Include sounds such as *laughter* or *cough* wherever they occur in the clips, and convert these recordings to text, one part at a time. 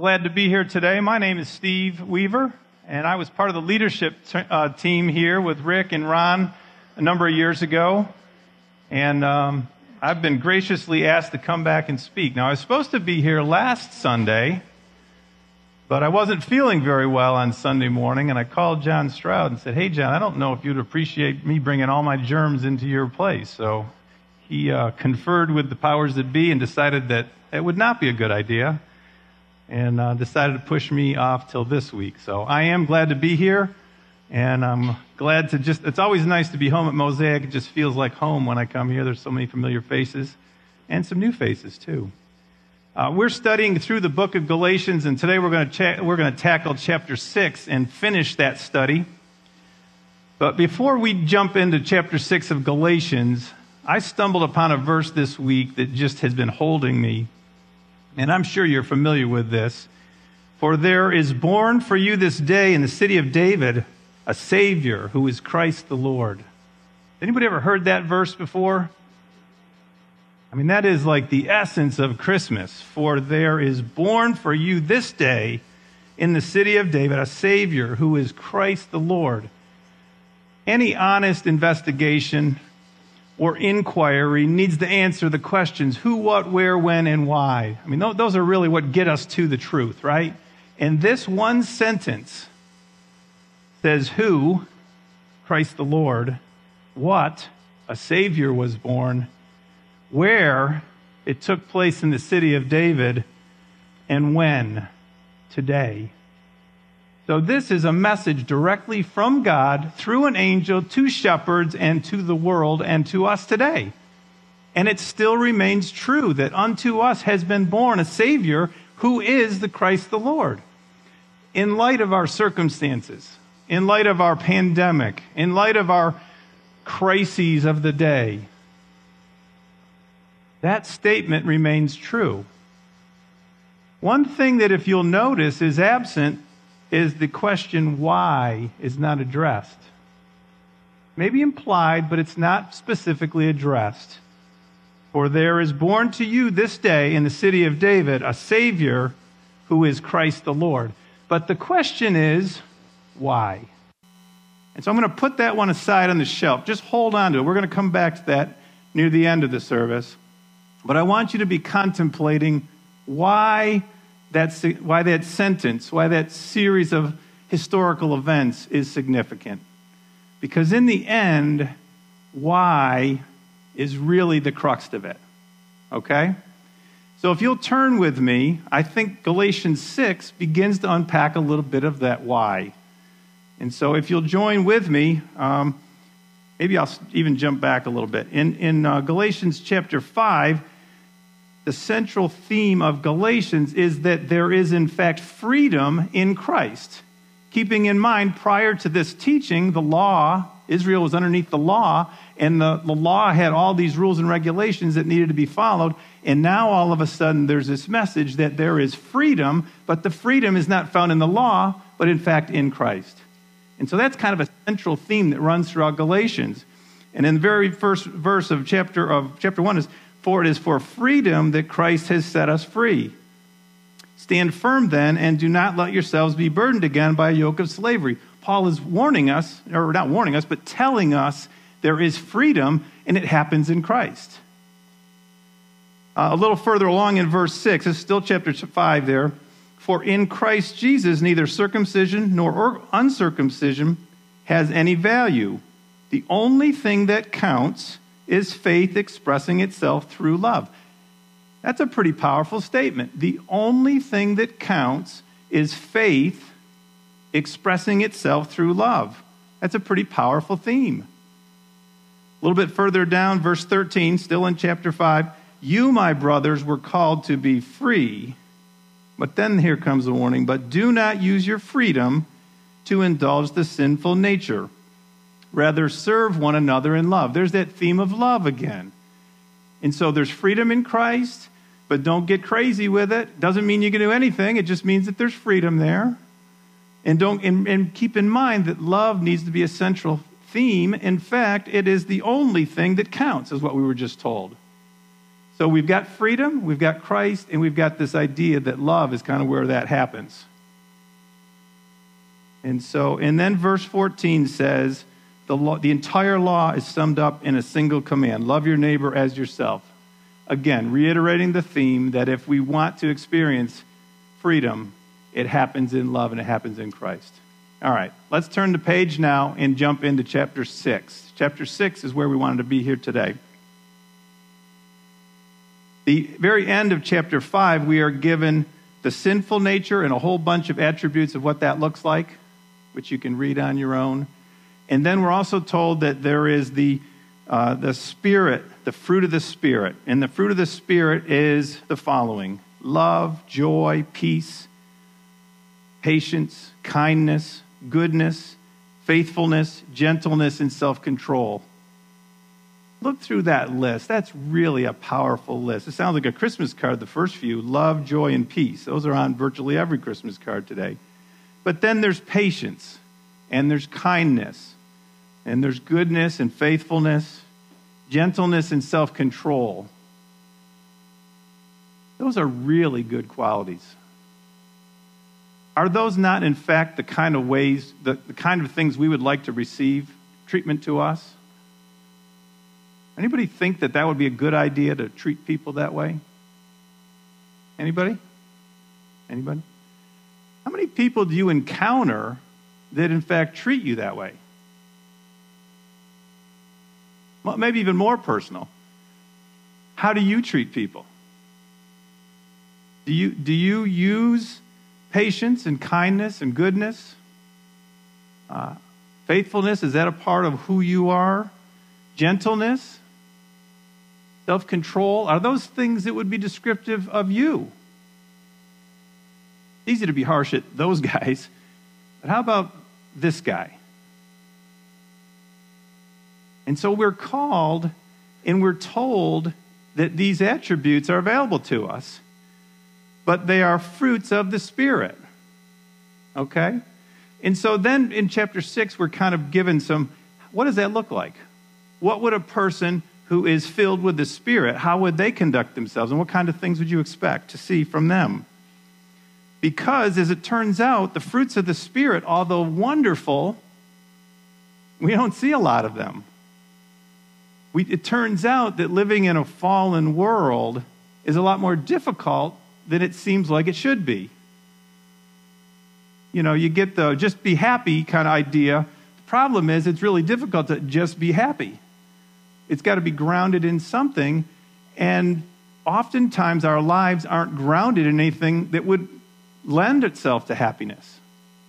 Glad to be here today. My name is Steve Weaver, and I was part of the leadership t- uh, team here with Rick and Ron a number of years ago. And um, I've been graciously asked to come back and speak. Now, I was supposed to be here last Sunday, but I wasn't feeling very well on Sunday morning, and I called John Stroud and said, Hey, John, I don't know if you'd appreciate me bringing all my germs into your place. So he uh, conferred with the powers that be and decided that it would not be a good idea and uh, decided to push me off till this week. So I am glad to be here, and I'm glad to just, it's always nice to be home at Mosaic. It just feels like home when I come here. There's so many familiar faces and some new faces too. Uh, we're studying through the book of Galatians, and today we're going to we're going to tackle chapter six and finish that study. But before we jump into chapter six of Galatians, I stumbled upon a verse this week that just has been holding me and I'm sure you're familiar with this. For there is born for you this day in the city of David a Savior who is Christ the Lord. Anybody ever heard that verse before? I mean, that is like the essence of Christmas. For there is born for you this day in the city of David a Savior who is Christ the Lord. Any honest investigation or inquiry needs to answer the questions who, what, where, when, and why. I mean, those are really what get us to the truth, right? And this one sentence says who, Christ the Lord, what, a Savior was born, where, it took place in the city of David, and when, today. So, this is a message directly from God through an angel to shepherds and to the world and to us today. And it still remains true that unto us has been born a Savior who is the Christ the Lord. In light of our circumstances, in light of our pandemic, in light of our crises of the day, that statement remains true. One thing that, if you'll notice, is absent is the question why is not addressed. Maybe implied, but it's not specifically addressed. For there is born to you this day in the city of David a Savior who is Christ the Lord. But the question is, why? And so I'm going to put that one aside on the shelf. Just hold on to it. We're going to come back to that near the end of the service. But I want you to be contemplating why that's why that sentence, why that series of historical events is significant. Because in the end, why is really the crux of it. Okay? So if you'll turn with me, I think Galatians 6 begins to unpack a little bit of that why. And so if you'll join with me, um, maybe I'll even jump back a little bit. In, in uh, Galatians chapter 5, the central theme of Galatians is that there is, in fact, freedom in Christ. Keeping in mind, prior to this teaching, the law, Israel was underneath the law, and the, the law had all these rules and regulations that needed to be followed. And now, all of a sudden, there's this message that there is freedom, but the freedom is not found in the law, but in fact in Christ. And so that's kind of a central theme that runs throughout Galatians. And in the very first verse of chapter of chapter one is for it is for freedom that Christ has set us free. Stand firm then, and do not let yourselves be burdened again by a yoke of slavery. Paul is warning us, or not warning us, but telling us there is freedom, and it happens in Christ. Uh, a little further along in verse 6, it's still chapter 5 there. For in Christ Jesus, neither circumcision nor uncircumcision has any value. The only thing that counts is faith expressing itself through love. That's a pretty powerful statement. The only thing that counts is faith expressing itself through love. That's a pretty powerful theme. A little bit further down, verse 13, still in chapter 5. You, my brothers, were called to be free. But then here comes the warning, but do not use your freedom to indulge the sinful nature. Rather, serve one another in love. There's that theme of love again. And so there's freedom in Christ, but don't get crazy with it. Doesn't mean you can do anything, it just means that there's freedom there. And, don't, and, and keep in mind that love needs to be a central theme. In fact, it is the only thing that counts, is what we were just told. So we've got freedom, we've got Christ, and we've got this idea that love is kind of where that happens. And so, and then verse 14 says, the, law, the entire law is summed up in a single command love your neighbor as yourself. Again, reiterating the theme that if we want to experience freedom, it happens in love and it happens in Christ. All right, let's turn the page now and jump into chapter 6. Chapter 6 is where we wanted to be here today. The very end of chapter 5, we are given the sinful nature and a whole bunch of attributes of what that looks like, which you can read on your own. And then we're also told that there is the, uh, the Spirit, the fruit of the Spirit. And the fruit of the Spirit is the following love, joy, peace, patience, kindness, goodness, faithfulness, gentleness, and self control. Look through that list. That's really a powerful list. It sounds like a Christmas card, the first few love, joy, and peace. Those are on virtually every Christmas card today. But then there's patience, and there's kindness, and there's goodness and faithfulness, gentleness and self control. Those are really good qualities. Are those not, in fact, the kind of ways, the, the kind of things we would like to receive treatment to us? Anybody think that that would be a good idea to treat people that way? Anybody? Anybody? How many people do you encounter that, in fact, treat you that way? Maybe even more personal. How do you treat people? Do you, do you use patience and kindness and goodness? Uh, faithfulness, is that a part of who you are? Gentleness? Self control? Are those things that would be descriptive of you? Easy to be harsh at those *laughs* guys, but how about this guy? And so we're called and we're told that these attributes are available to us but they are fruits of the Spirit. Okay? And so then in chapter 6, we're kind of given some what does that look like? What would a person who is filled with the Spirit, how would they conduct themselves? And what kind of things would you expect to see from them? Because, as it turns out, the fruits of the Spirit, although wonderful, we don't see a lot of them. We, it turns out that living in a fallen world is a lot more difficult than it seems like it should be. You know, you get the just be happy kind of idea. The problem is it's really difficult to just be happy. It's got to be grounded in something. And oftentimes our lives aren't grounded in anything that would lend itself to happiness.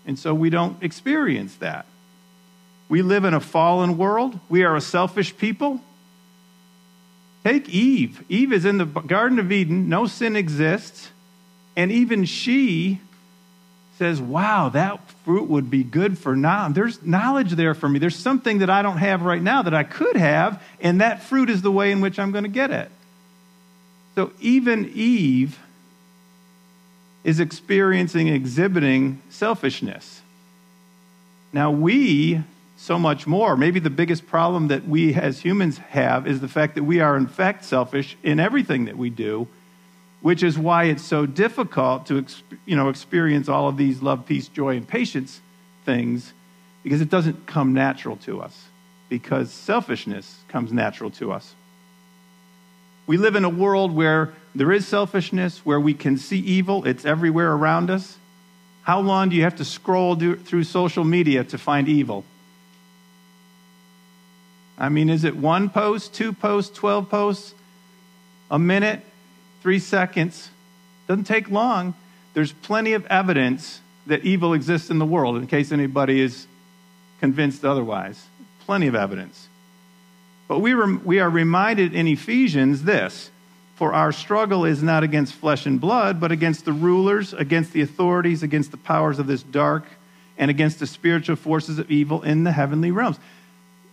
And so we don't experience that. We live in a fallen world. We are a selfish people. Take Eve. Eve is in the Garden of Eden, no sin exists. And even she says, Wow, that fruit would be good for now. There's knowledge there for me. There's something that I don't have right now that I could have, and that fruit is the way in which I'm going to get it. So even Eve is experiencing, exhibiting selfishness. Now, we so much more. Maybe the biggest problem that we as humans have is the fact that we are, in fact, selfish in everything that we do, which is why it's so difficult to you know, experience all of these love, peace, joy, and patience things because it doesn't come natural to us, because selfishness comes natural to us. We live in a world where there is selfishness, where we can see evil, it's everywhere around us. How long do you have to scroll through social media to find evil? I mean, is it one post, two posts, 12 posts, a minute, three seconds? Doesn't take long. There's plenty of evidence that evil exists in the world, in case anybody is convinced otherwise. Plenty of evidence. But we, rem- we are reminded in Ephesians this For our struggle is not against flesh and blood, but against the rulers, against the authorities, against the powers of this dark, and against the spiritual forces of evil in the heavenly realms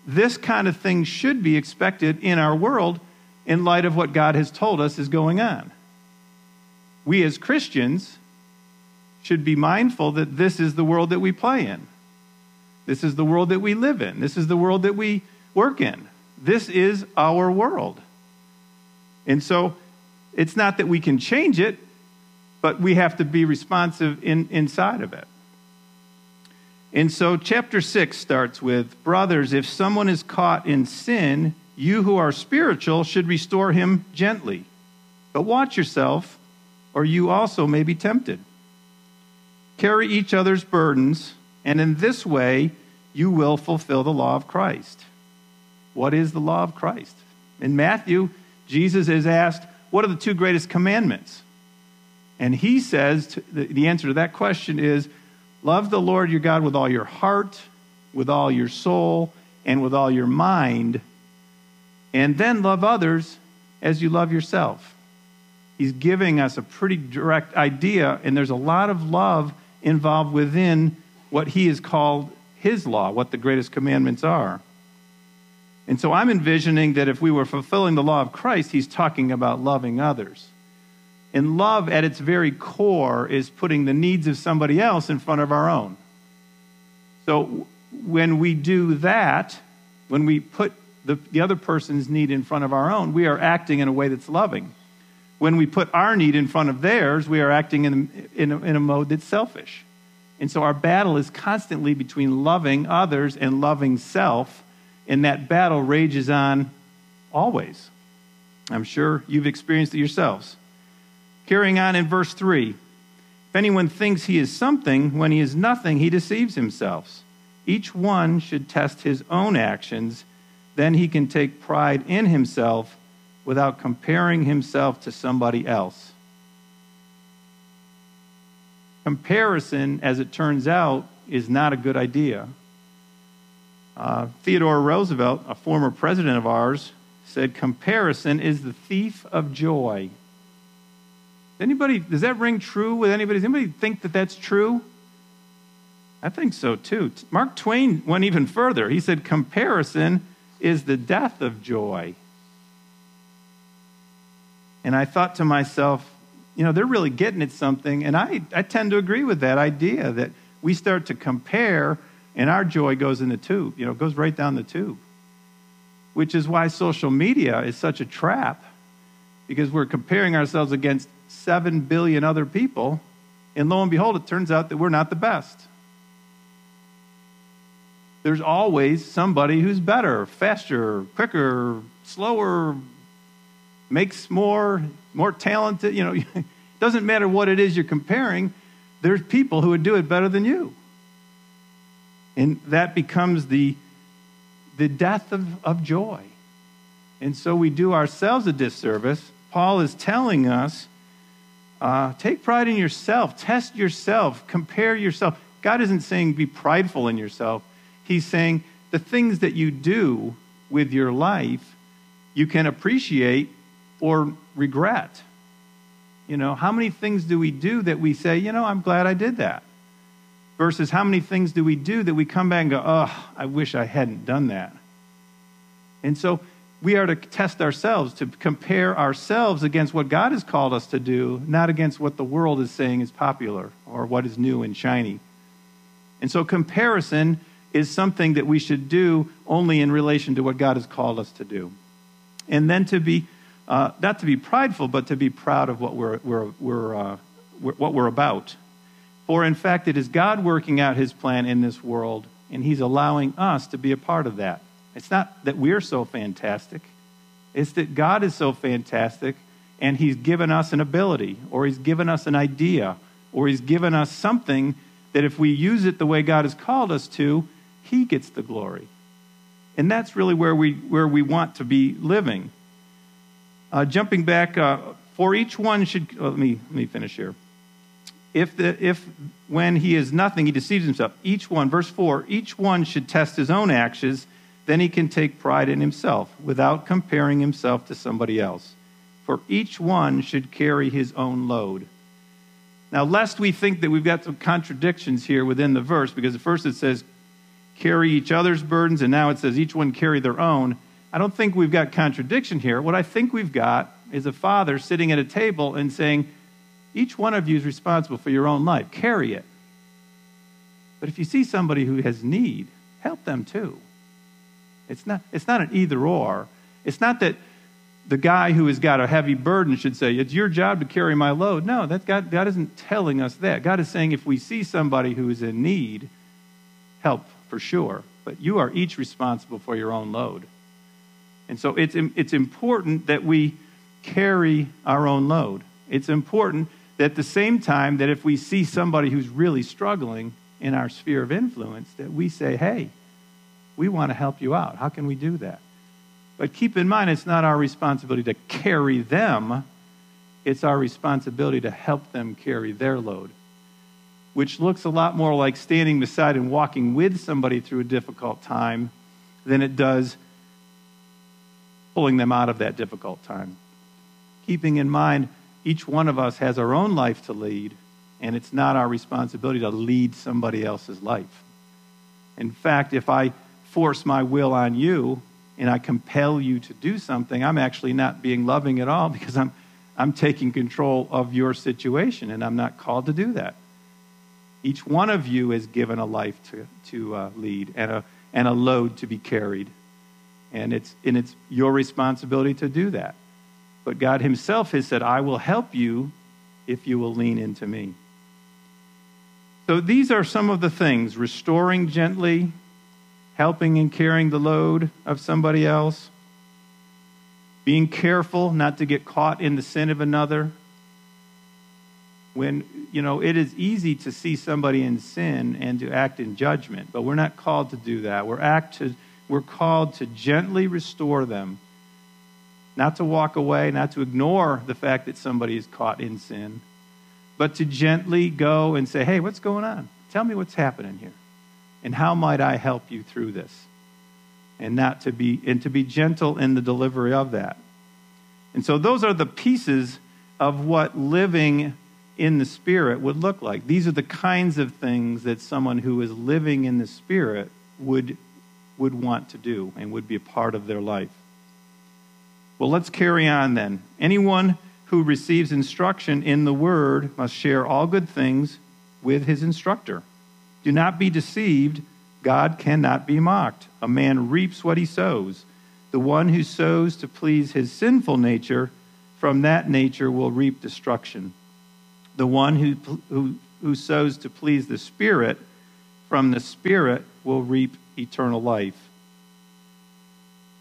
this kind of thing should be expected in our world in light of what God has told us is going on. We as Christians should be mindful that this is the world that we play in. This is the world that we live in. This is the world that we work in. This is our world. And so It's not that we can change it, but we have to be responsive in, inside of it. And so, chapter 6 starts with Brothers, if someone is caught in sin, you who are spiritual should restore him gently. But watch yourself, or you also may be tempted. Carry each other's burdens, and in this way you will fulfill the law of Christ. What is the law of Christ? In Matthew, Jesus is asked, What are the two greatest commandments? And he says the answer to that question is love the Lord your God with all your heart, with all your soul, and with all your mind, and then love others as you love yourself. He's giving us a pretty direct idea, and there's a lot of love involved within what he has called his law, what the greatest commandments are. And so I'm envisioning that if we were fulfilling the law of Christ, he's talking about loving others. And love, at its very core, is putting the needs of somebody else in front of our own. So when we do that, when we put the, the other person's need in front of our own, we are acting in a way that's loving. When we put our need in front of theirs, we are acting in, in, in a mode that's selfish. And so our battle is constantly between loving others and loving self, and that battle rages on always. I'm sure you've experienced it yourselves. Carrying on in verse 3 If anyone thinks he is something when he is nothing, he deceives himself. Each one should test his own actions, then he can take pride in himself without comparing himself to somebody else. Comparison, as it turns out, is not a good idea. Uh, Theodore Roosevelt, a former president of ours, said comparison is the thief of joy. Anybody, does that ring true with anybody? Does anybody think that that's true? I think so too. Mark Twain went even further. He said, Comparison is the death of joy. And I thought to myself, you know, they're really getting at something. And I, I tend to agree with that idea that we start to compare and our joy goes in the tube, you know, goes right down the tube. Which is why social media is such a trap because we're comparing ourselves against 7 billion other people. And lo and behold, it turns out that we're not the best. There's always somebody who's better, faster, quicker, slower, makes more, more talented. You know, it *laughs* doesn't matter what it is you're comparing, there's people who would do it better than you. And that becomes the, the death of, of joy. And so we do ourselves a disservice. Paul is telling us uh, take pride in yourself, test yourself, compare yourself. God isn't saying be prideful in yourself. He's saying the things that you do with your life, you can appreciate or regret. You know, how many things do we do that we say, you know, I'm glad I did that? Versus how many things do we do that we come back and go, oh, I wish I hadn't done that. And so we are to test ourselves, to compare ourselves against what God has called us to do, not against what the world is saying is popular or what is new and shiny. And so comparison is something that we should do only in relation to what God has called us to do. And then to be, uh, not to be prideful, but to be proud of what we're, we're, we're, uh, we're, what we're about. For in fact, it is God working out his plan in this world, and he's allowing us to be a part of that. It's not that we're so fantastic, it's that God is so fantastic and He's given us an ability, or He's given us an idea, or He's given us something that if we use it the way God has called us to, He gets the glory. And that's really where we, where we want to be living. Uh, jumping back, uh, for each one should, oh, let, me, let me finish here. If, the, if when he is nothing, he deceives himself, each one, verse 4, each one should test his own actions then he can take pride in himself without comparing himself to somebody else. For each one should carry his own load. Now, lest we think that we've got some contradictions here within the verse, because at first it says, carry each other's burdens, and now it says each one carry their own. I don't think we've got contradiction here. What I think we've got is a father sitting at a table and saying, each one of you is responsible for your own life. Carry it. But if you see somebody who has need, help them too. It's not, it's not an either or. It's not that the guy who has got a heavy burden should say, It's your job to carry my load. No, that God, God isn't telling us that. God is saying if we see somebody who is in need, help for sure. But you are each responsible for your own load. And so it's, it's important that we carry our own load. It's important that at the same time that if we see somebody who's really struggling in our sphere of influence, that we say, hey, we want to help you out. How can we do that? But keep in mind, it's not our responsibility to carry them, it's our responsibility to help them carry their load, which looks a lot more like standing beside and walking with somebody through a difficult time than it does pulling them out of that difficult time. Keeping in mind, each one of us has our own life to lead, and it's not our responsibility to lead somebody else's life. In fact, if I force my will on you, and I compel you to do something, I'm actually not being loving at all because I'm, I'm taking control of your situation and I'm not called to do that. Each one of you is given a life to, to uh, lead and a, and a load to be carried. And it's, and it's your responsibility to do that. But God Himself has said, I will help you if you will lean into me. So these are some of the things restoring gently, helping and carrying the load of somebody else, being careful not to get caught in the sin of another. When, you know, it is easy to see somebody in sin and to act in judgment, but we're not called to do that. We're, act to, we're called to gently restore them, not to walk away, not to ignore the fact that somebody is caught in sin, but to gently go and say, hey, what's going on? Tell me what's happening here. And how might I help you through this? And not to be and to be gentle in the delivery of that. And so those are the pieces of what living in the spirit would look like. These are the kinds of things that someone who is living in the spirit would would want to do and would be a part of their life. Well, let's carry on then. Anyone who receives instruction in the word must share all good things with his instructor. Do not be deceived. God cannot be mocked. A man reaps what he sows. The one who sows to please his sinful nature, from that nature will reap destruction. The one who, who, who sows to please the Spirit, from the Spirit will reap eternal life.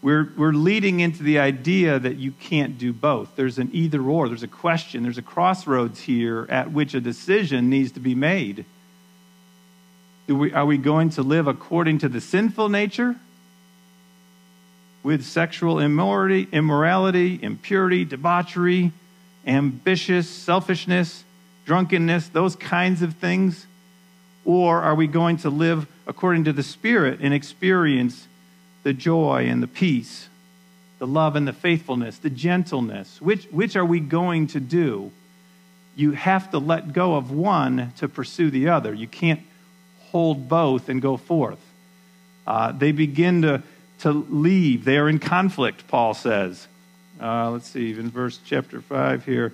We're, we're leading into the idea that you can't do both. There's an either or, there's a question, there's a crossroads here at which a decision needs to be made. We, are we going to live according to the sinful nature? With sexual immorality, immorality, impurity, debauchery, ambitious, selfishness, drunkenness, those kinds of things? Or are we going to live according to the Spirit and experience the joy and the peace, the love and the faithfulness, the gentleness? Which, which are we going to do? You have to let go of one to pursue the other. You can't hold both and go forth. Uh, they begin to, to leave. They are in conflict, Paul says. Uh, let's see, in verse chapter 5 here.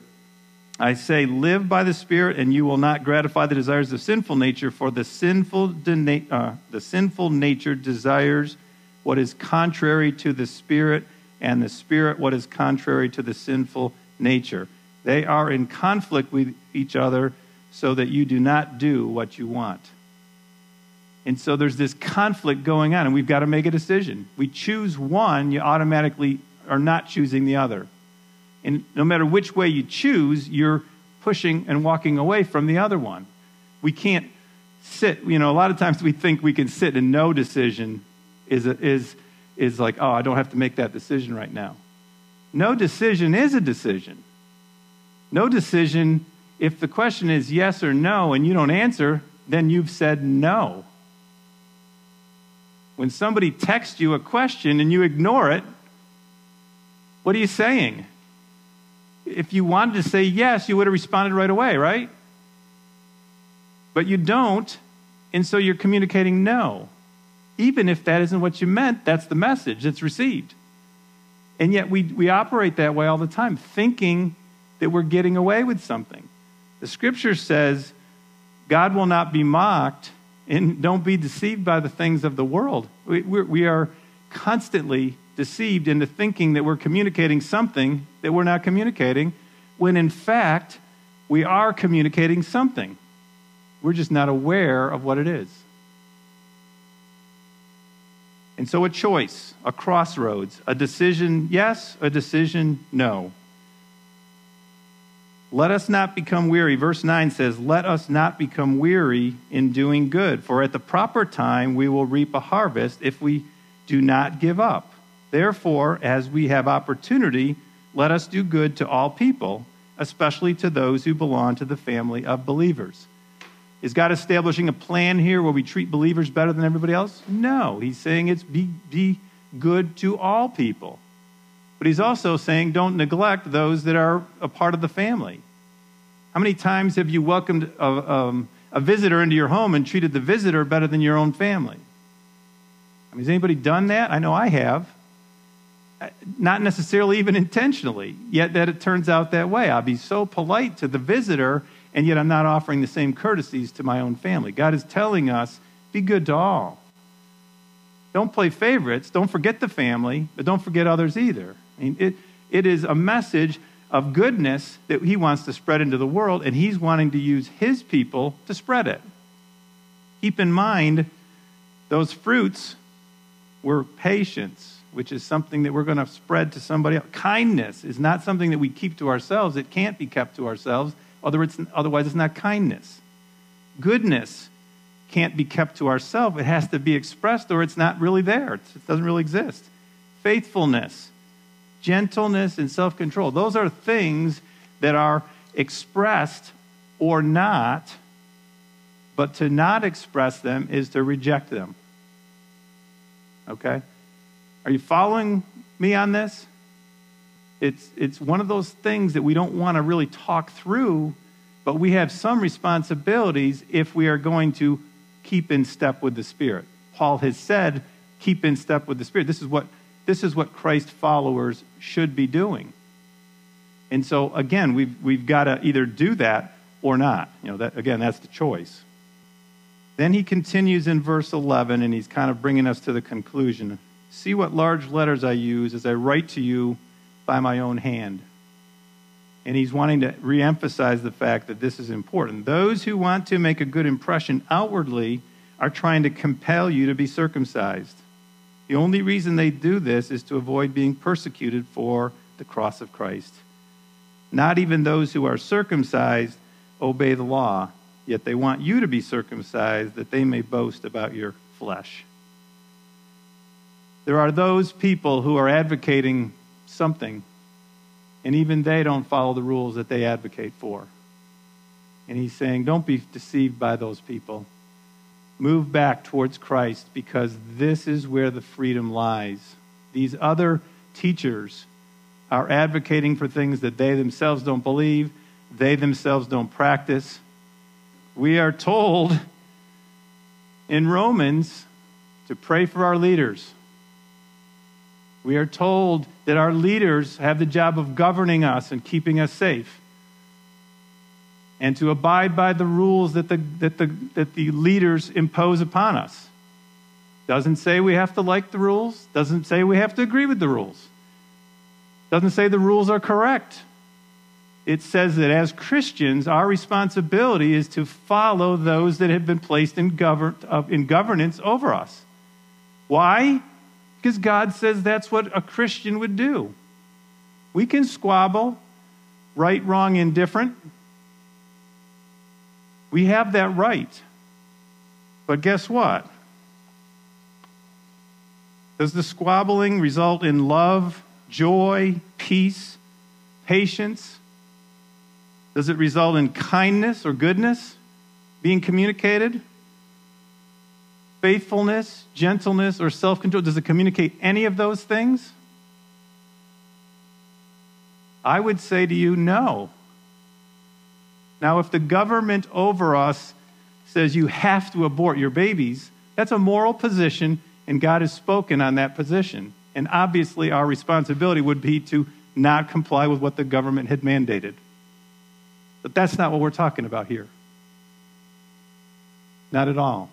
I say, live by the Spirit, and you will not gratify the desires of sinful nature, for the sinful, uh, the sinful nature desires what is contrary to the Spirit, and the Spirit what is contrary to the sinful nature. They are in conflict with each other so that you do not do what you want. And so there's this conflict going on, and we've got to make a decision. We choose one, you automatically are not choosing the other. And no matter which way you choose, you're pushing and walking away from the other one. We can't sit, you know, a lot of times we think we can sit and no decision is, is, is like, oh, I don't have to make that decision right now. No decision is a decision. No decision, if the question is yes or no and you don't answer, then you've said no. When somebody texts you a question and you ignore it, what are you saying? If you wanted to say yes, you would have responded right away, right? But you don't, and so you're communicating no. Even if that isn't what you meant, that's the message that's received. And yet we, we operate that way all the time, thinking that we're getting away with something. The scripture says, God will not be mocked and don't be deceived by the things of the world. We, we are constantly deceived into thinking that we're communicating something that we're not communicating, when in fact, we are communicating something. We're just not aware of what it is. And so, a choice, a crossroads, a decision yes, a decision no. Let us not become weary. Verse 9 says, Let us not become weary in doing good, for at the proper time we will reap a harvest if we do not give up. Therefore, as we have opportunity, let us do good to all people, especially to those who belong to the family of believers. Is God establishing a plan here where we treat believers better than everybody else? No. He's saying it's be, be good to all people. But he's also saying don't neglect those that are a part of the family. How many times have you welcomed a, um, a visitor into your home and treated the visitor better than your own family? I mean, has anybody done that? I know I have. Uh, not necessarily even intentionally, yet that it turns out that way. I'll be so polite to the visitor, and yet I'm not offering the same courtesies to my own family. God is telling us be good to all. Don't play favorites. Don't forget the family, but don't forget others either. Mean, it, it is a message of goodness that he wants to spread into the world, and he's wanting to use his people to spread it. Keep in mind, those fruits were patience, which is something that we're going to spread to somebody else. Kindness is not something that we keep to ourselves, it can't be kept to ourselves, otherwise, it's not kindness. Goodness can't be kept to ourselves, it has to be expressed, or it's not really there, it doesn't really exist. Faithfulness gentleness, and self control. Those are things that are expressed or not, but to not express them is to reject them. Okay? Are you following me on this? It's, it's one of those things that we don't want to really talk through, but we have some responsibilities if we are going to keep in step with the Spirit. Paul has said, keep in step with the Spirit. This is what this is what Christ followers should be doing. And so, again, we've, we've got to either do that or not. You know, that, again, that's the choice. Then he continues in verse 11, and he's kind of bringing us to the conclusion. See what large letters I use as I write to you by my own hand. And he's wanting to reemphasize the fact that this is important. Those who want to make a good impression outwardly are trying to compel you to be circumcised. The only reason they do this is to avoid being persecuted for the cross of Christ. Not even those who are circumcised obey the law, yet they want you to be circumcised that they may boast about your flesh. There are those people who are advocating something, and even they don't follow the rules that they advocate for. And he's saying, don't be deceived by those people move back towards Christ because this is where the freedom lies. These other teachers are advocating for things that they themselves don't believe, they themselves don't practice. We are told in Romans to pray for our leaders. We are told that our leaders have the job of governing us and keeping us safe and to abide by the rules that the, that the, that the leaders impose upon us. Doesn't say we have to like the rules, doesn't say we have to agree with the rules, doesn't say the rules are correct. It says that as Christians, our responsibility is to follow those that have been placed in, govern, uh, in governance over us. Why? Because God says that's what a Christian would do. We can squabble, right, wrong, indifferent. We have that right. But guess what? Does the squabbling result in love, joy, peace, patience? Does it result in kindness or goodness being communicated? Faithfulness, gentleness, or self control? Does it communicate any of those things? I would say to you, no. Now, if the government over us says you have to abort your babies, that's a moral position, and God has spoken on that position. And obviously, our responsibility would be to not comply with what the government had mandated. But that's not what we're talking about here. Not at all.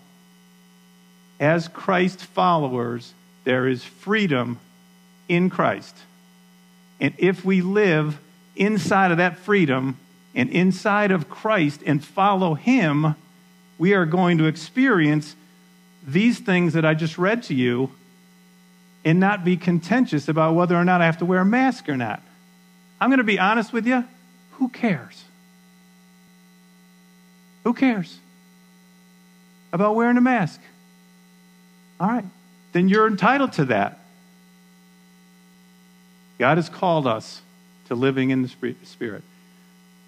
As Christ followers, there is freedom in Christ. And if we live inside of that freedom and inside of Christ and follow Him, we are going to experience these things that I just read to you and not be contentious about whether or not I have to wear a mask or not. I'm going to be honest with you. Who cares? Who cares about wearing a mask? All right, then you're entitled to that. God has called us to living in the Spirit.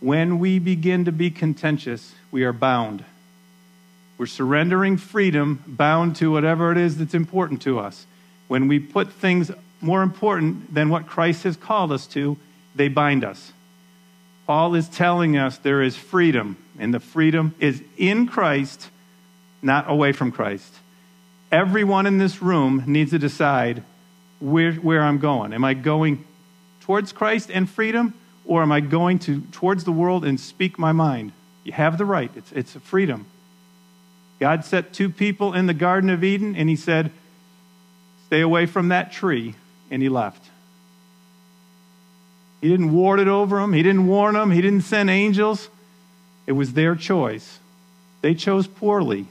When we begin to be contentious, we are bound. We're surrendering freedom, bound to whatever it is that's important to us. When we put things more important than what Christ has called us to, they bind us. Paul is telling us there is freedom, and the freedom is in Christ, not away from Christ. Everyone in this room needs to decide where, where I'm going. Am I going towards Christ and freedom, or am I going to towards the world and speak my mind? You have the right. It's, it's a freedom. God set two people in the Garden of Eden, and He said, Stay away from that tree, and He left. He didn't ward it over them, He didn't warn them, He didn't send angels. It was their choice. They chose poorly.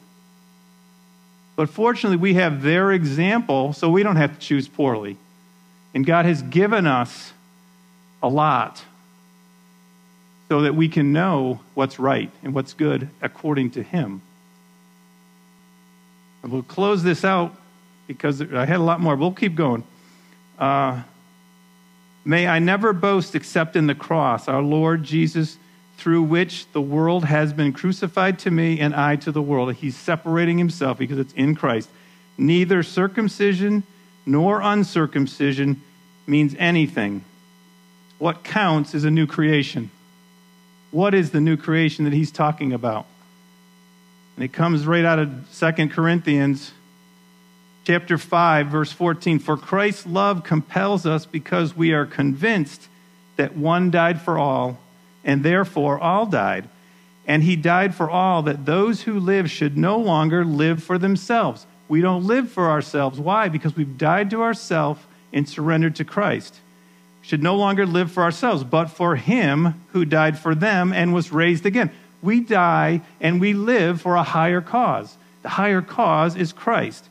But fortunately, we have their example, so we don't have to choose poorly. And God has given us a lot so that we can know what's right and what's good according to Him. And we'll close this out because I had a lot more. We'll keep going. Uh, May I never boast except in the cross, our Lord Jesus, through which the world has been crucified to me and I to the world. He's separating himself because it's in Christ. Neither circumcision nor uncircumcision means anything. What counts is a new creation. What is the new creation that he's talking about? And it comes right out of Second Corinthians chapter 5 verse 14 for Christ's love compels us because we are convinced that one died for all and therefore all died. And he died for all that those who live should no longer live for themselves. We don't live for ourselves. Why? Because we've died to ourselves and surrendered to Christ should no longer live for ourselves but for him who died for them and was raised again we die and we live for a higher cause the higher cause is Christ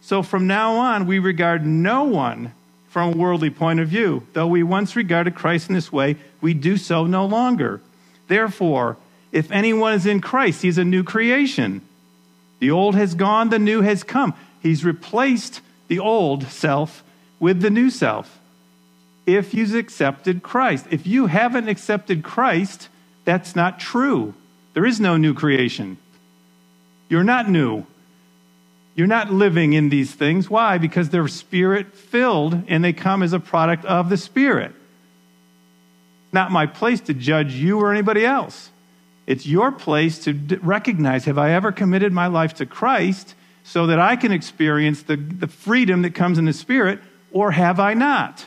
so from now on, we regard no one from a worldly point of view. Though we once regarded Christ in this way, we do so no longer. Therefore, if anyone is in Christ, he's a new creation. The old has gone, the new has come. He's replaced the old self with the new self. If you've accepted Christ, if you haven't accepted Christ, that's not true. There is no new creation. You're not new. You're not living in these things. Why? Because they're spirit filled and they come as a product of the Spirit. Not my place to judge you or anybody else. It's your place to recognize have I ever committed my life to Christ so that I can experience the, the freedom that comes in the Spirit, or have I not?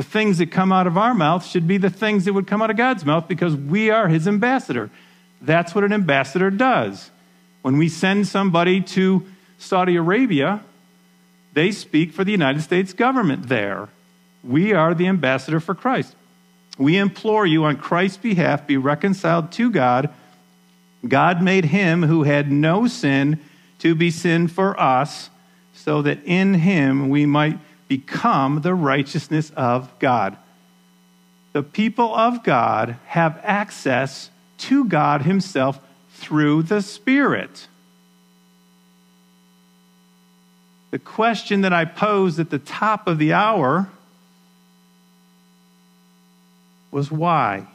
The things that come out of our mouth should be the things that would come out of God's mouth because we are his ambassador. That's what an ambassador does. When we send somebody to Saudi Arabia, they speak for the United States government there. We are the ambassador for Christ. We implore you on Christ's behalf, be reconciled to God. God made him who had no sin to be sin for us, so that in him we might become the righteousness of God. The people of God have access to God Himself through the Spirit. The question that I posed at the top of the hour was why?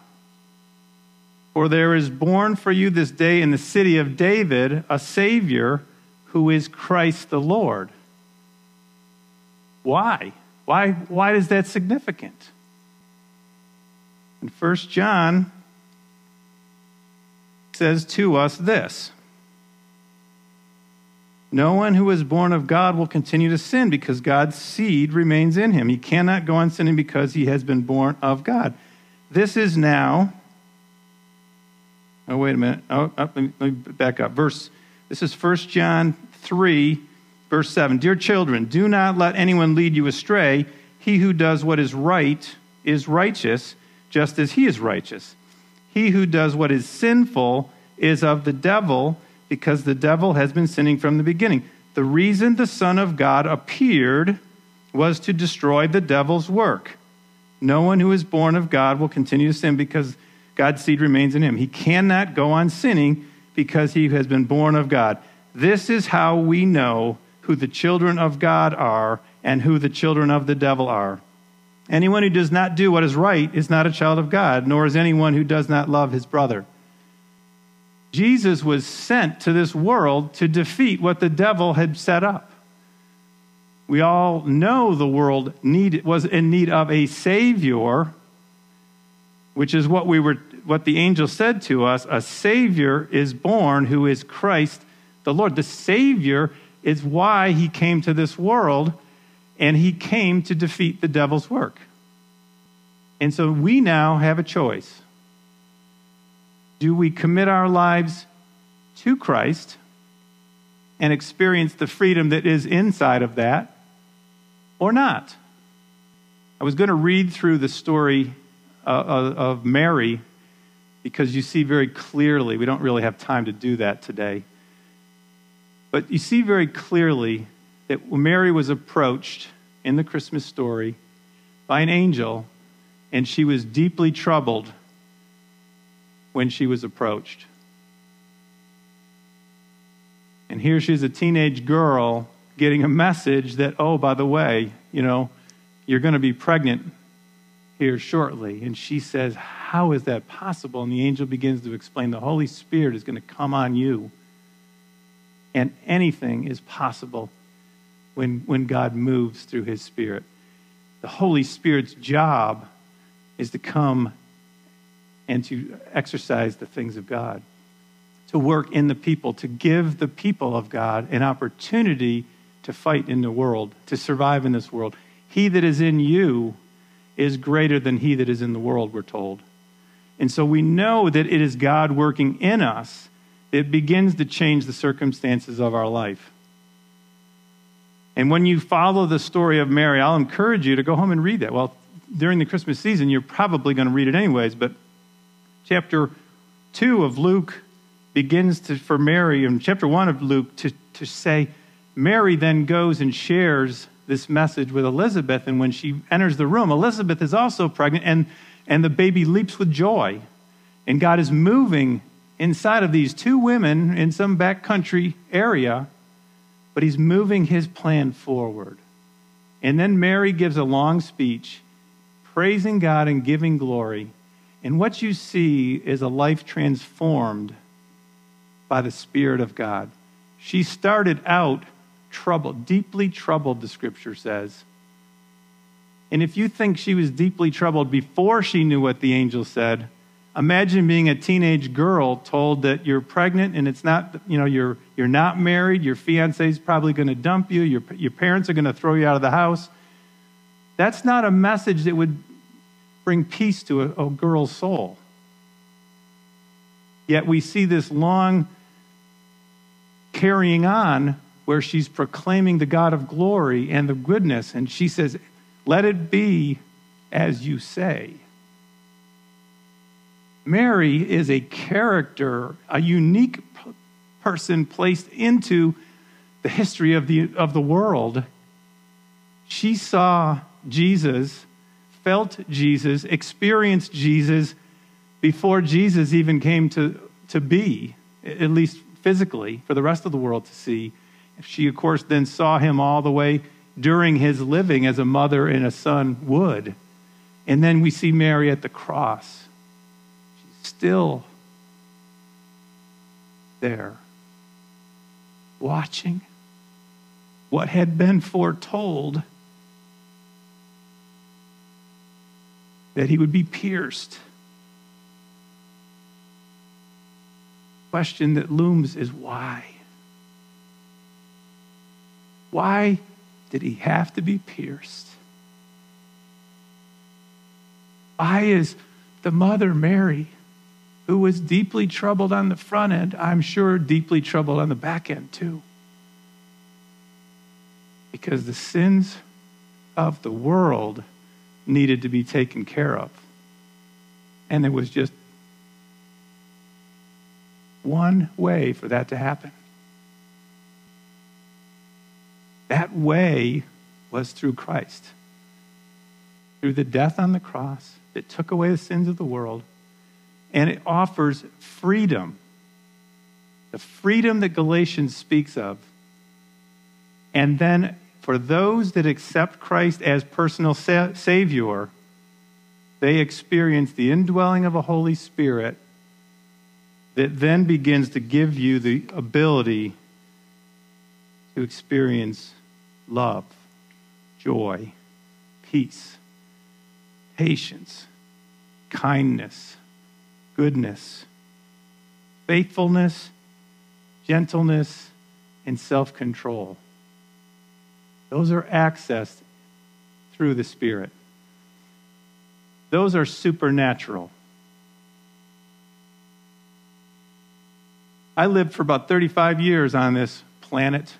For there is born for you this day in the city of David a Savior who is Christ the Lord. Why? Why, why is that significant? And 1 John says to us this No one who is born of God will continue to sin because God's seed remains in him. He cannot go on sinning because he has been born of God. This is now. Oh, wait a minute. Oh, oh let, me, let me back up. Verse. This is 1 John 3, verse 7. Dear children, do not let anyone lead you astray. He who does what is right is righteous, just as he is righteous. He who does what is sinful is of the devil, because the devil has been sinning from the beginning. The reason the Son of God appeared was to destroy the devil's work. No one who is born of God will continue to sin because God's seed remains in him. He cannot go on sinning because he has been born of God. This is how we know who the children of God are and who the children of the devil are. Anyone who does not do what is right is not a child of God, nor is anyone who does not love his brother. Jesus was sent to this world to defeat what the devil had set up. We all know the world need, was in need of a Savior, which is what, we were, what the angel said to us a Savior is born who is Christ the Lord. The Savior is why he came to this world and he came to defeat the devil's work. And so we now have a choice. Do we commit our lives to Christ and experience the freedom that is inside of that or not? I was going to read through the story uh, of Mary because you see very clearly, we don't really have time to do that today, but you see very clearly that Mary was approached in the Christmas story by an angel, and she was deeply troubled when she was approached. And here she's a teenage girl getting a message that, oh, by the way, you know, you're going to be pregnant here shortly. And she says, How is that possible? And the angel begins to explain the Holy Spirit is going to come on you. And anything is possible when, when God moves through his Spirit. The Holy Spirit's job is to come and to exercise the things of God, to work in the people, to give the people of God an opportunity to fight in the world, to survive in this world. He that is in you is greater than he that is in the world, we're told. And so we know that it is God working in us that begins to change the circumstances of our life. And when you follow the story of Mary, I'll encourage you to go home and read that. Well, during the Christmas season, you're probably going to read it anyways, but chapter 2 of Luke begins to, for Mary, and chapter 1 of Luke, to, to say, Mary then goes and shares this message with Elizabeth, and when she enters the room, Elizabeth is also pregnant, and, and the baby leaps with joy. And God is moving inside of these two women in some backcountry area but he's moving his plan forward. And then Mary gives a long speech, praising God and giving glory. And what you see is a life transformed by the Spirit of God. She started out troubled, deeply troubled, the scripture says. And if you think she was deeply troubled before she knew what the angel said, Imagine being a teenage girl told that you're pregnant and it's not, you know, you're, you're not married, your fiance is probably going to dump you, your, your parents are going to throw you out of the house. That's not a message that would bring peace to a, a girl's soul. Yet we see this long carrying on where she's proclaiming the God of glory and the goodness, and she says, Let it be as you say. Mary is a character, a unique person placed into the history of the, of the world. She saw Jesus, felt Jesus, experienced Jesus before Jesus even came to, to be, at least physically, for the rest of the world to see. She, of course, then saw him all the way during his living as a mother and a son would. And then we see Mary at the cross still there, watching what had been foretold that he would be pierced. Question that looms is why? Why did he have to be pierced? Why is the mother Mary? Who was deeply troubled on the front end, I'm sure deeply troubled on the back end too? Because the sins of the world needed to be taken care of. And there was just one way for that to happen. That way was through Christ. Through the death on the cross that took away the sins of the world. And it offers freedom. The freedom that Galatians speaks of. And then for those that accept Christ as personal sa- Savior, they experience the indwelling of a Holy Spirit that then begins to give you the ability to experience love, joy, peace, patience, kindness, goodness, faithfulness, gentleness, and self control. Those are accessed through the Spirit. Those are supernatural. I lived for about 35 years on this planet,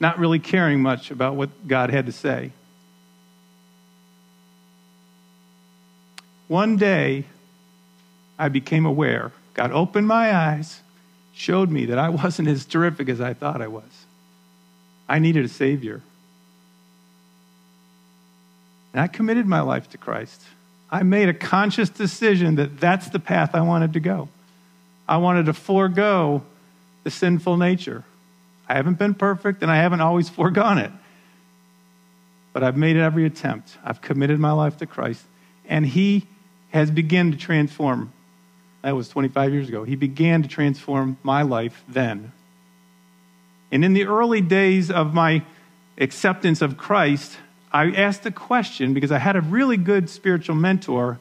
not really caring much about what God had to say. One day, I became aware. God opened my eyes, showed me that I *laughs* wasn't as terrific as I thought I was. I needed a Savior. And I committed my life to Christ. I made a conscious decision that that's the path I wanted to go. I wanted to forego the sinful nature. I haven't been perfect and I haven't always foregone it. But I've made every attempt. I've committed my life to Christ. And He has begun to transform. That was 25 years ago. He began to transform my life then. And in the early days of my acceptance of Christ, I asked a question because I had a really good spiritual mentor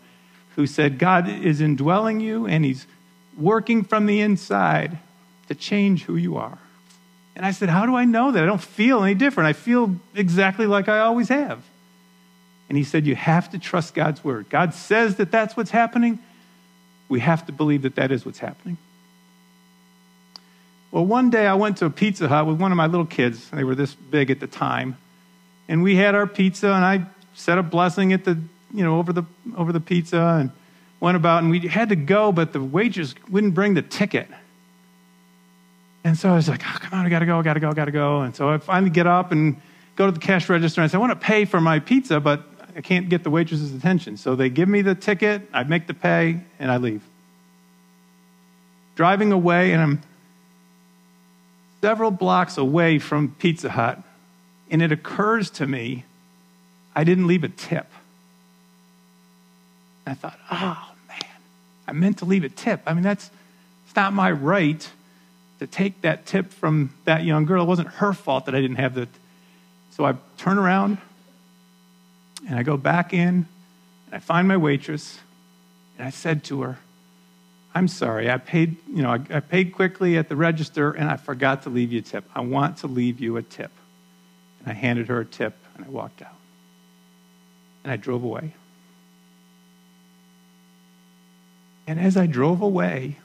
who said, God is indwelling you and He's working from the inside to change who you are. And I said, How do I know that? I don't feel any different. I feel exactly like I always have. And he said, You have to trust God's word. God says that that's what's happening. We have to believe that that is what's happening. Well, one day I went to a Pizza Hut with one of my little kids. They were this big at the time. And we had our pizza, and I said a blessing at the, you know, over the, over the pizza and went about. And we had to go, but the waitress wouldn't bring the ticket. And so I was like, oh, come on, I gotta go, I gotta go, I gotta go. And so I finally get up and go to the cash register and I say, I want to pay for my pizza, but I can't get the waitress's attention. So they give me the ticket, I make the pay, and I leave. Driving away, and I'm several blocks away from Pizza Hut, and it occurs to me I didn't leave a tip. I thought, oh man, I meant to leave a tip. I mean, that's it's not my right to take that tip from that young girl. It wasn't her fault that I didn't have the. So I turn around and I go back in and I find my waitress and I said to her, I'm sorry, I paid, you know, I, I paid quickly at the register and I forgot to leave you a tip. I want to leave you a tip. And I handed her a tip and I walked out. And I drove away. And as I drove away,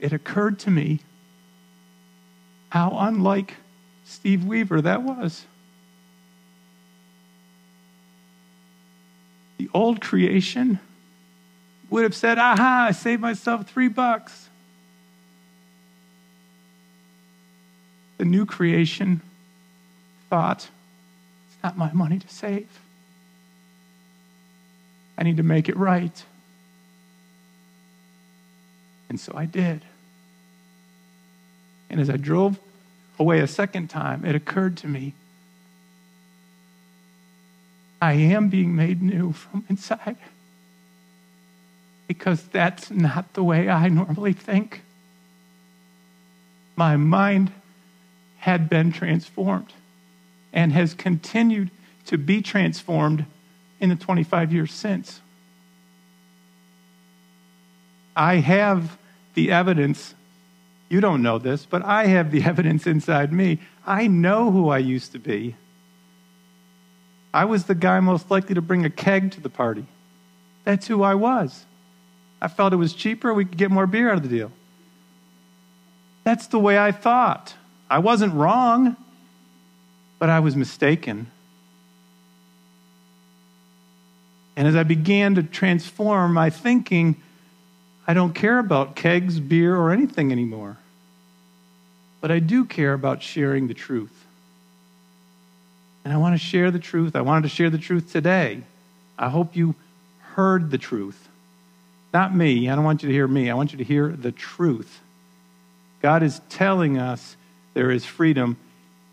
it occurred to me how unlike Steve Weaver that was. The old creation would have said, Aha, I saved myself three bucks. The new creation thought, It's not my money to save. I need to make it right. And so I did. And as I drove away a second time, it occurred to me I am being made new from inside. Because that's not the way I normally think. My mind had been transformed and has continued to be transformed in the 25 years since. I have the evidence You don't know this, but I have the *laughs* evidence inside me. I know who I used to be. I was the guy most likely to bring a keg to the party. That's who I was. I felt it was cheaper, we could get more beer out of the deal. That's the way I thought. I wasn't wrong, but I was mistaken. And as I began to transform my thinking, I don't care about kegs, beer, or anything anymore. But I do care about sharing the truth. And I want to share the truth. I wanted to share the truth today. I hope you heard the truth. Not me. I don't want you to hear me. I want you to hear the truth. God is telling us there is freedom,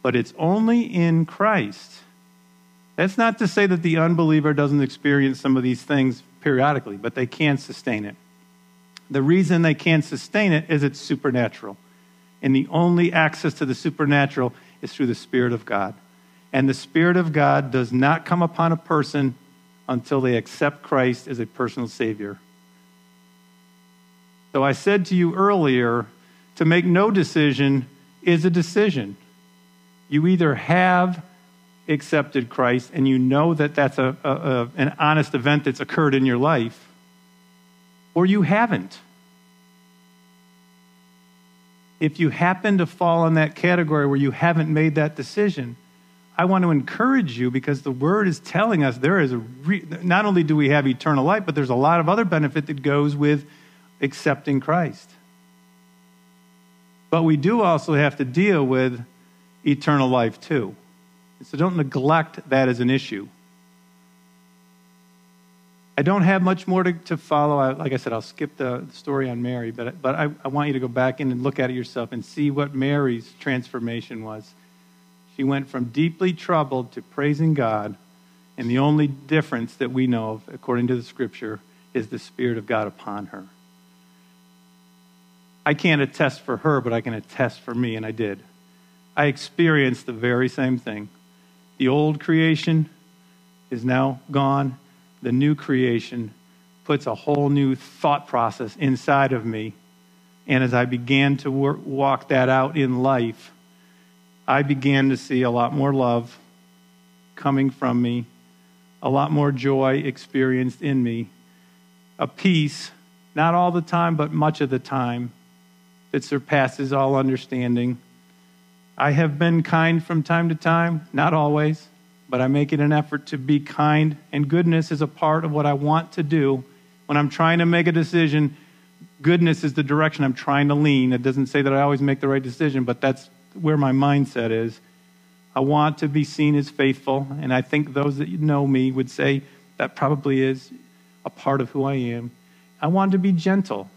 but it's only in Christ. That's not to say that the unbeliever doesn't experience some of these things periodically, but they can't sustain it. The reason they can't sustain it is it's supernatural. And the only access to the supernatural is through the Spirit of God. And the Spirit of God does not come upon a person until they accept Christ as a personal Savior. So I said to you earlier to make no decision is a decision. You either have accepted Christ and you know that that's a, a, a, an honest event that's occurred in your life, or you haven't. If you happen to fall in that category where you haven't made that decision, I want to encourage you because the word is telling us there is a re- not only do we have eternal life, but there's a lot of other benefit that goes with accepting Christ. But we do also have to deal with eternal life too. So don't neglect that as an issue. I don't have much more to, to follow. I, like I said, I'll skip the, story on Mary, but, but I, I want you to go back in and look at it yourself and see what Mary's transformation was. She went from deeply troubled to praising God, and the only difference that we know of, according to the scripture, is the Spirit of God upon her. I can't attest for her, but I can attest for me, and I did. I experienced the very same thing. The old creation is now gone. The new creation puts a whole new thought process inside of me. And as I began to work, walk that out in life, I began to see a lot more love coming from me, a lot more joy experienced in me, a peace, not all the time, but much of the time, that surpasses all understanding I have been kind from time to time, not always, but I make it an effort to be kind, and goodness is a part of what I want to do. When I'm trying to make a decision, goodness is the direction I'm trying to lean. It doesn't say that I always make the right decision, but that's where my mindset is. I want to be seen as faithful, and I think those that know me would say that probably is a part of who I am. I want to be gentle.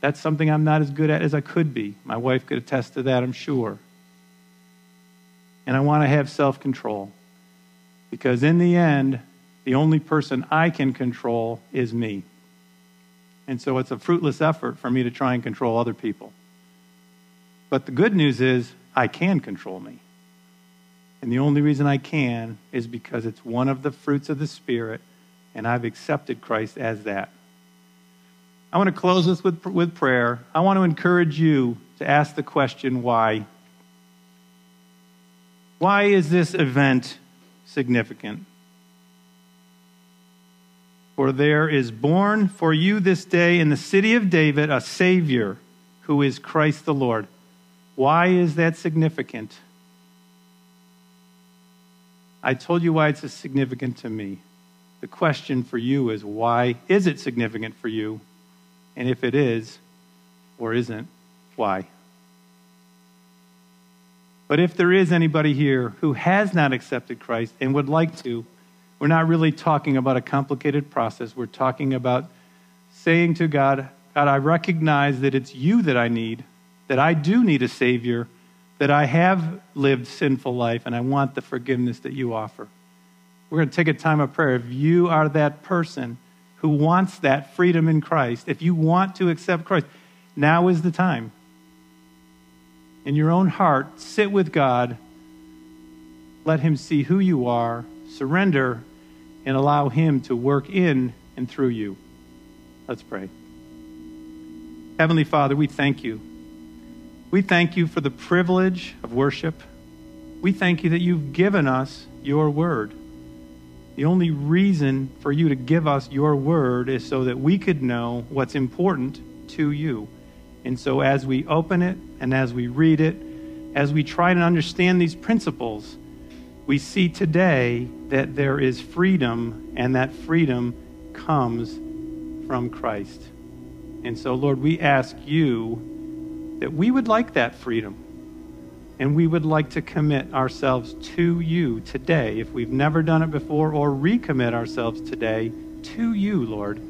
That's something I'm not as good at as I could be. My wife could attest to that, I'm sure and I want to have self control. Because in the end, the only person I can control is me. And so it's a fruitless effort for me to try and control other people. But the good news is, I can control me. And the only reason I can is because it's one of the fruits of the Spirit, and I've accepted Christ as that. I want to close this with, with prayer. I want to encourage you to ask the question why why is this event significant? For there is born for you this day in the city of David a Savior who is Christ the Lord. Why is that significant? I told you why it's significant to me. The question for you is why is it significant for you? And if it is or isn't, why? But if there is anybody here who has not accepted Christ and would like to, we're not really talking about a complicated process. We're talking about saying to God, God, I recognize that it's you that I need, that I do need a Savior, that I have lived sinful life, and I want the forgiveness that you offer. We're going to take a time of prayer. If you are that person who wants that freedom in Christ, if you want to accept Christ, now is the time in your own heart, sit with God, let Him see who you are, surrender, and allow Him to work in and through you. Let's pray. Heavenly Father, we thank you We thank you for the privilege of worship. We thank you that you've given us your word. The only reason for you to give us your word is so that we could know what's important to you. And so, as we open it and as we read it, as we try to understand these principles, we see today that there is freedom, and that freedom comes from Christ. And so, Lord, we ask you that we would like that freedom. And we would like to commit ourselves to you today, if we've never done it before, or recommit ourselves today to you, Lord,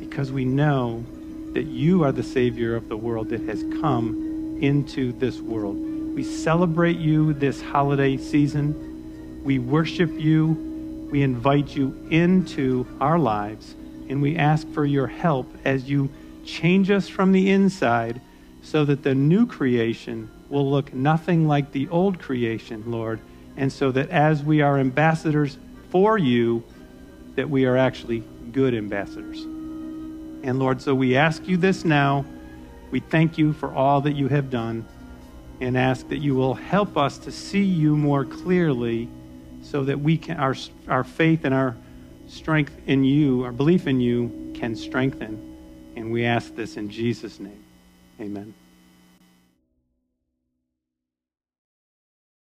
because we know that you are the Savior of the world that has come into this world. We celebrate you this holiday season. We worship you. We invite you into our lives. And we ask for your help as you change us from the inside so that the new creation will look nothing like the old creation, Lord. And so that as we are ambassadors for you, that we are actually good ambassadors. And Lord, so we ask you this now. We thank you for all that you have done and ask that you will help us to see you more clearly so that we can our our faith and our strength in you, our belief in you can strengthen. And we ask this in Jesus name. Amen.